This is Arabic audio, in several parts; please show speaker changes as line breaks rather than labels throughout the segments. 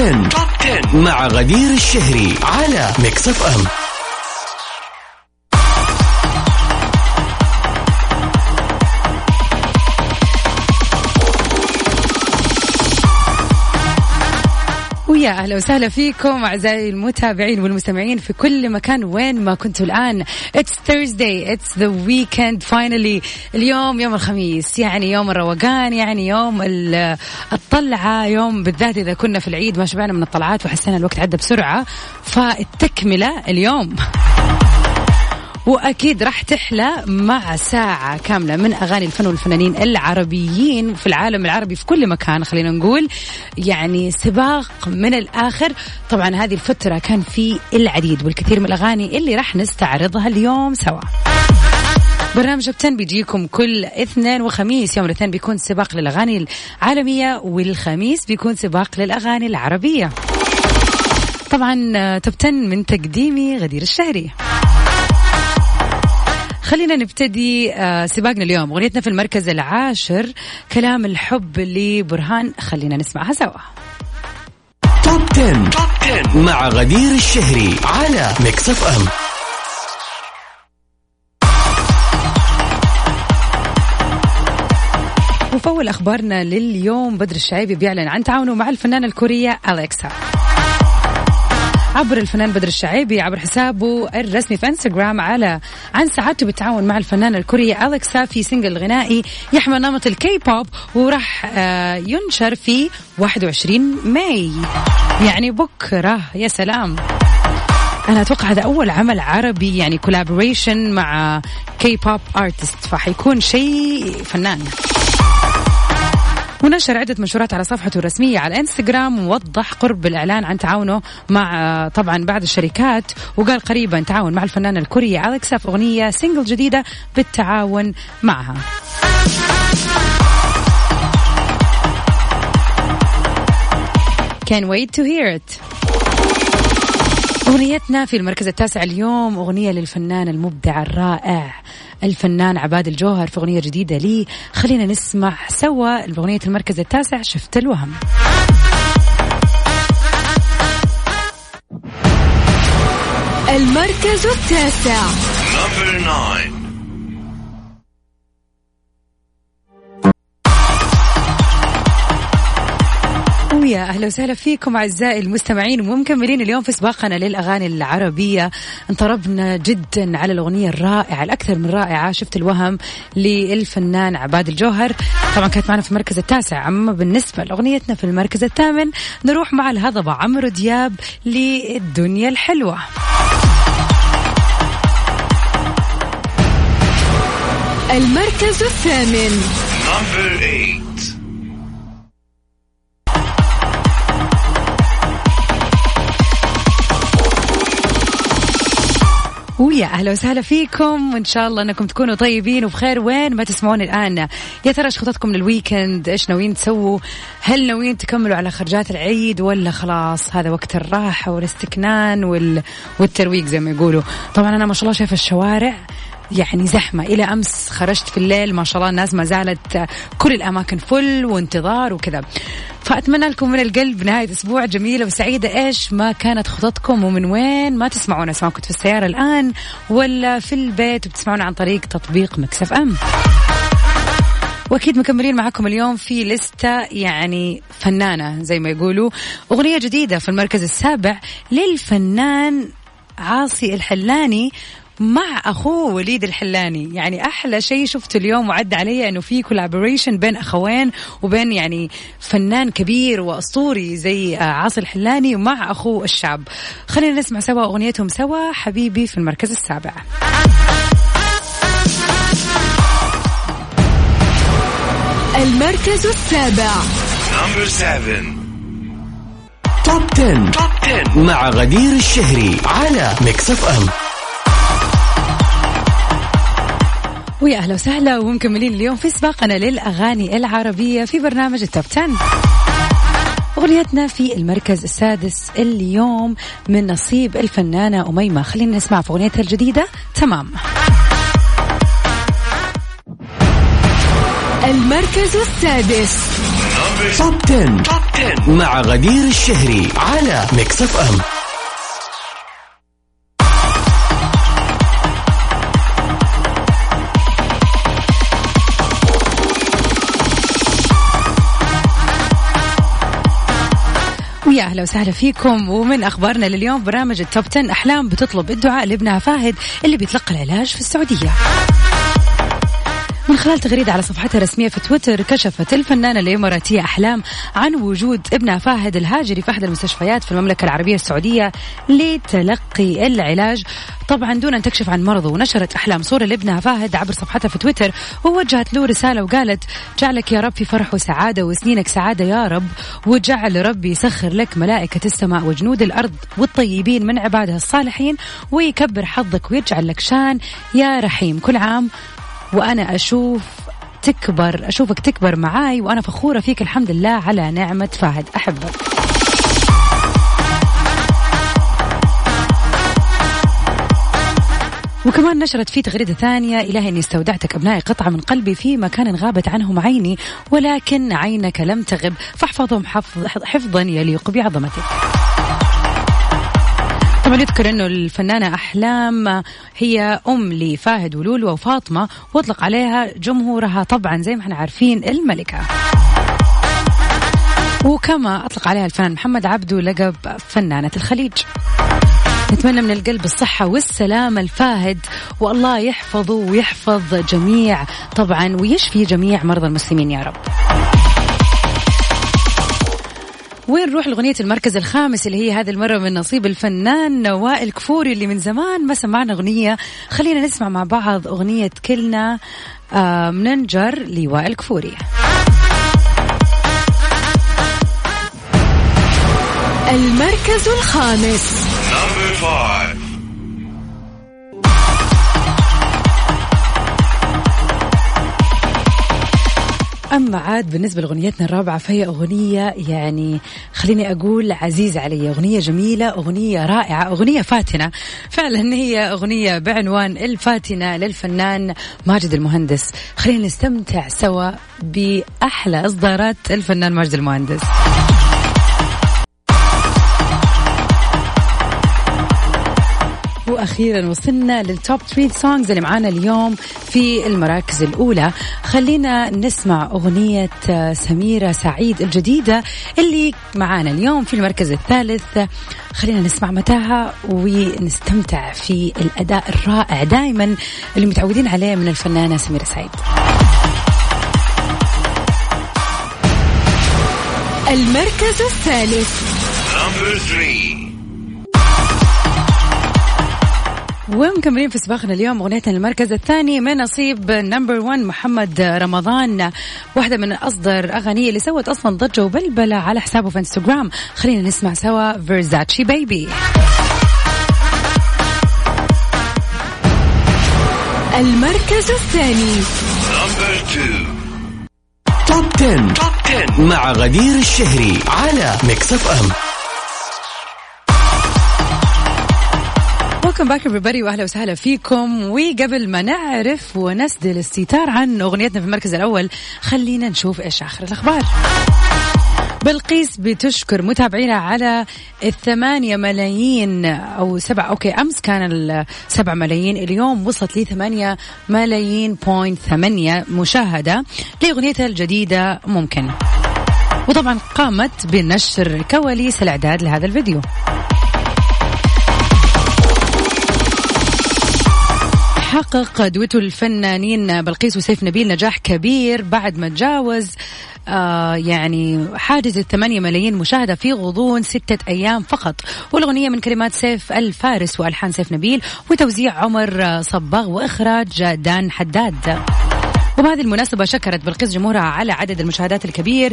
10. Top 10 مع غدير الشهري على Mix FM
ويا أهلا وسهلا فيكم أعزائي المتابعين والمستمعين في كل مكان وين ما كنتوا الآن. it's Thursday it's the weekend finally اليوم يوم الخميس. يعني يوم الروقان يعني يوم الطلعة يوم بالذات إذا كنا في العيد ما شبعنا من الطلعات وحسينا الوقت عدى بسرعة. فالتكملة اليوم. وأكيد راح تحلى مع ساعة كاملة من أغاني الفن والفنانين العربيين في العالم العربي في كل مكان خلينا نقول يعني سباق من الآخر. طبعا هذه الفترة كان في العديد والكثير من الأغاني اللي راح نستعرضها اليوم سوا. برنامج أبتن بيجيكم كل اثنين وخميس يوم الاثنين بيكون سباق للأغاني العالمية والخميس بيكون سباق للأغاني العربية. طبعا Top ten من تقديمي غدير الشهري. خلينا نبتدي آه، سباقنا اليوم. أغنيتنا في المركز العاشر كلام الحب لبرهان. خلينا نسمعها سوا.
Top 10. Top 10 مع غدير الشهري على Mix FM
وفي أول أخبارنا لليوم. بدر الشعيبي بيعلن عن تعاونه مع الفنانة الكورية أليكسا. عبر الفنان بدر الشعيبي عبر حسابه الرسمي في إنستغرام على عن سعادته بالتعاون مع الفنانة الكورية أليكسا في single غنائي يحمل نمط الكي بوب وراح آه، ينشر في 21 May. يعني بكرة يا سلام. أنا أتوقع هذا أول عمل عربي يعني collaboration مع K-pop artist فحيكون شيء فنان. ونشر عدة منشورات على صفحته الرسمية على إنستغرام ووضح قرب الإعلان عن تعاونه مع طبعا بعض الشركات. وقال قريبا تعاون مع الفنانة الكورية أليكسا في أغنية single جديدة بالتعاون معها. Can't wait to hear it. أغنيتنا في المركز التاسع اليوم أغنية للفنان المبدع الرائع الفنان عباد الجوهر في أغنية جديدة لي. خلينا نسمع سوا أغنية المركز التاسع شفت الوهم.
المركز التاسع.
ويا أهلا وسهلا فيكم أعزائي المستمعين ومكملين اليوم في سباقنا للأغاني العربية. انطربنا جدا على الأغنية الرائعة الأكثر من رائعة شفت الوهم للفنان عباد الجوهر. طبعا كانت معنا في المركز التاسع أما بالنسبة لأغنيتنا في المركز الثامن نروح مع الهضبة عمرو دياب للدنيا الحلوة.
المركز الثامن.
ويا أهلا وسهلا فيكم وإن شاء الله إنكم تكونوا طيبين وبخير وين ما تسمعون الآن. يا ترى إيش خططكم للويكند إيش ناويين تسووا؟ هل ناويين تكملوا على خرجات العيد ولا خلاص هذا وقت الراحة والاستكنان وال... والترويق زي ما يقولوا؟ طبعا أنا ما شاء الله شايفة الشوارع يعني زحمة. إلى أمس خرجت في الليل ما شاء الله الناس ما زالت كل الأماكن فل وانتظار وكذا. فأتمنى لكم من القلب نهاية أسبوع جميلة وسعيدة. إيش ما كانت خططكم ومن وين ما تسمعونا سواء كنت في السيارة الآن ولا في البيت وبتسمعونا عن طريق تطبيق Mix FM. وأكيد مكملين معكم اليوم في لستة يعني فنانة زي ما يقولوا. أغنية جديدة في المركز السابع للفنان عاصي الحلاني مع أخوه وليد الحلاني. يعني أحلى شيء شفته اليوم وعدى علي إنه في collaboration بين أخوين وبين يعني فنان كبير وأسطوري زي آه، عاصي الحلاني ومع أخوه الشعب. خلينا نسمع سوا أغنيتهم سوا حبيبي في المركز السابع.
المركز السابع. Top 10. Top 10 مع غدير الشهري على Mix FM
ويا أهلا وسهلا ومكملين اليوم في سباقنا للأغاني العربية في برنامج ال Top 10 أغنيتنا في المركز السادس اليوم من نصيب الفنانة أميمة. خلينا نسمع في أغنيتها الجديدة. تمام.
المركز السادس. Top 10. Top 10 مع غدير الشهري على Mix FM
ويا أهلا وسهلا فيكم ومن أخبارنا لليوم برنامج التوب 10 أحلام بتطلب الدعاء لابنها فاهد اللي بيتلقى العلاج في السعودية. من خلال تغريدة على صفحتها الرسمية في تويتر كشفت الفنانة الإماراتية أحلام عن وجود ابنها فاهد الهاجري في أحد المستشفيات في المملكة العربية السعودية لتلقي العلاج. طبعا دون أن تكشف عن مرضه ونشرت أحلام صورة لابنها فاهد عبر صفحتها في تويتر ووجهت له رسالة وقالت جعلك يا رب في فرح وسعادة وسنينك سعادة يا رب وجعل ربي يسخر لك ملائكة السماء وجنود الأرض والطيبين من عباده الصالحين ويكبر حظك ويجعل لك شان يا رحيم. كل عام وأنا أشوف تكبر أشوفك تكبر معاي وأنا فخورة فيك الحمد لله على نعمة فهد أحبك. وكمان نشرت في تغريدة ثانية إلهي إني استودعتك أبنائي قطعة من قلبي في مكان غابت عنهم عيني ولكن عينك لم تغب فاحفظهم حفظ حفظا يليق بعظمتك. طبعا يذكر إنه الفنانة أحلام هي أم لفاهد ولولو وفاطمة وأطلق عليها جمهورها طبعا زي ما إحنا عارفين الملكة. وكما أطلق عليها الفنان محمد عبده لقب فنانة الخليج. نتمنى من القلب الصحة والسلامة الفاهد والله يحفظه ويحفظ جميع طبعا ويشفي جميع مرضى المسلمين يا رب. وين نروح لأغنية المركز الخامس اللي هي هذه المرة من نصيب الفنان وائل كفوري اللي من زمان ما سمعنا أغنية. خلينا نسمع مع بعض أغنية كلنا آه مننجر لوائل كفوري.
المركز الخامس.
أما عاد بالنسبة لأغنيتنا الرابعة فهي أغنية يعني خليني أقول عزيزة علي أغنية جميلة أغنية رائعة أغنية فاتنة. فعلا هي أغنية بعنوان الفاتنة للفنان ماجد المهندس. خلينا نستمتع سوا بأحلى إصدارات الفنان ماجد المهندس. وأخيرا وصلنا لل top 3 songs اللي معانا اليوم في المراكز الأولى. خلينا نسمع أغنية سميرة سعيد الجديدة اللي معانا اليوم في المركز الثالث. خلينا نسمع متاهه ونستمتع في الأداء الرائع دائما اللي متعودين عليه من الفنانة سميرة سعيد.
المركز الثالث.
ومكملين في سباقنا اليوم اغنيتنا المركز الثاني من نصيب number 1 محمد رمضان واحدة من أصدر أغانيه اللي سوت أصلا ضجة وبلبلة على حسابه في إنستغرام. خلينا نسمع سوا Versace Baby
المركز الثاني.
Top 10. Top 10 مع غدير الشهري على Mix FM
Welcome back everybody وأهلا وسهلا فيكم. وقبل ما نعرف ونسدل الستار عن أغنيتنا في المركز الأول خلينا نشوف إيش آخر الأخبار. بلقيس بتشكر متابعينا على الثمانية ملايين أو سبعة okay أمس كان السبع ملايين اليوم وصلت لي ثمانية ملايين point ثمانية مشاهدة لأغنيتها الجديدة ممكن. وطبعا قامت بنشر كواليس الإعداد لهذا الفيديو. حقق دويتو الفنانين بلقيس وسيف نبيل نجاح كبير بعد ما تجاوز آه يعني حاجز الثمانية ملايين مشاهدة في غضون ستة أيام فقط. والأغنية من كلمات سيف الفارس وألحان سيف نبيل وتوزيع عمر صباغ وإخراج دان حداد. وبهذه المناسبة شكرت بلقيس جمهورها على عدد المشاهدات الكبير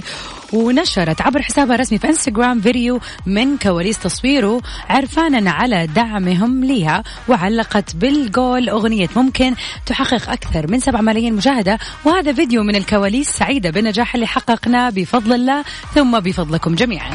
ونشرت عبر حسابها الرسمي في انستغرام فيديو من كواليس تصويره عرفانا على دعمهم لها وعلقت بالجول أغنية ممكن تحقق أكثر من 7 ملايين مشاهدة. وهذا فيديو من الكواليس سعيدة بالنجاح اللي حققناه بفضل الله. ثم بفضلكم جميعا.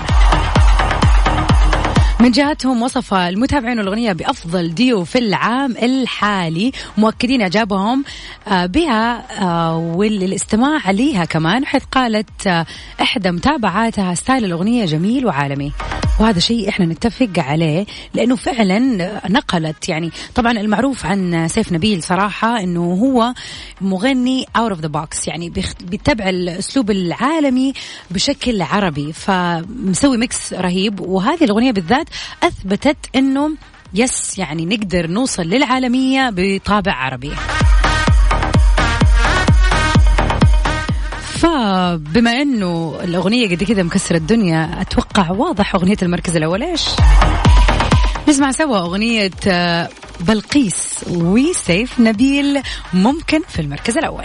من جهتهم وصف المتابعين الأغنية بأفضل ديو في العام الحالي. مؤكدين إعجابهم آه، بها آه، والاستماع لها كمان حيث قالت آه، إحدى متابعاتها style الأغنية جميل وعالمي. وهذا شيء إحنا نتفق عليه لأنه فعلا نقلت يعني طبعا المعروف عن سيف نبيل صراحة إنه هو مغني out of the box يعني بيتبع الأسلوب العالمي بشكل عربي فمسوي mix رهيب. وهذه الأغنية بالذات أثبتت إنه yes يعني نقدر نوصل للعالمية بطابع عربي. فبما إنه الأغنية قد كذا مكسرة الدنيا أتوقع واضح أغنية المركز الأول. إيش؟ نسمع سوا أغنية آه، بلقيس وسيف نبيل ممكن في المركز الأول.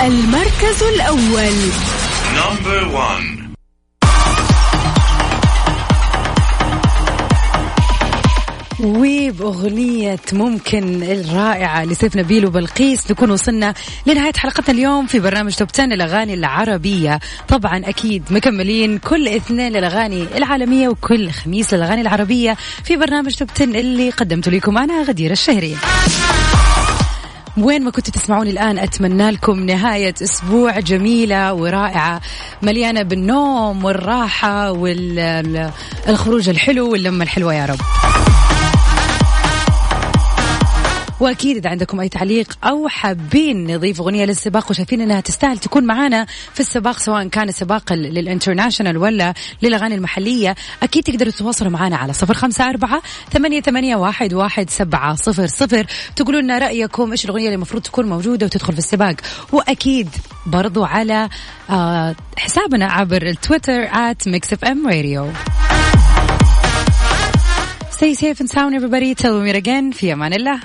المركز الأول.
نمبر 1
وبأغنية ممكن الرائعة لسيف نبيل وبلقيس نكون وصلنا لنهاية حلقتنا اليوم في برنامج توب 10 الأغاني العربية. طبعا أكيد مكملين كل اثنين للأغاني العالمية وكل خميس للأغاني العربية في برنامج توب 10 اللي قدمت لكم أنا غدير الشهري. وين ما كنتوا تسمعوني الآن أتمنى لكم نهاية أسبوع جميلة ورائعة مليانة بالنوم والراحة والخروج الحلو واللمة الحلوة يا رب. وأكيد إذا عندكم أي تعليق أو حابين نضيف أغنية للسباق وشايفين إنها تستاهل تكون معنا في السباق سواء كان سباق للإنترناشونال ولا للأغاني المحلية أكيد تقدروا تتواصلوا معنا على صفر خمسة أربعة ثمانية, ثمانية واحد, واحد سبعة صفر صفر تقولوا لنا رأيكم إيش الأغنية اللي المفروض تكون موجودة وتدخل في السباق وأكيد برضو على آه، حسابنا عبر التويتر at mixfm radio Stay safe and sound everybody. Tell me again. في أمان الله.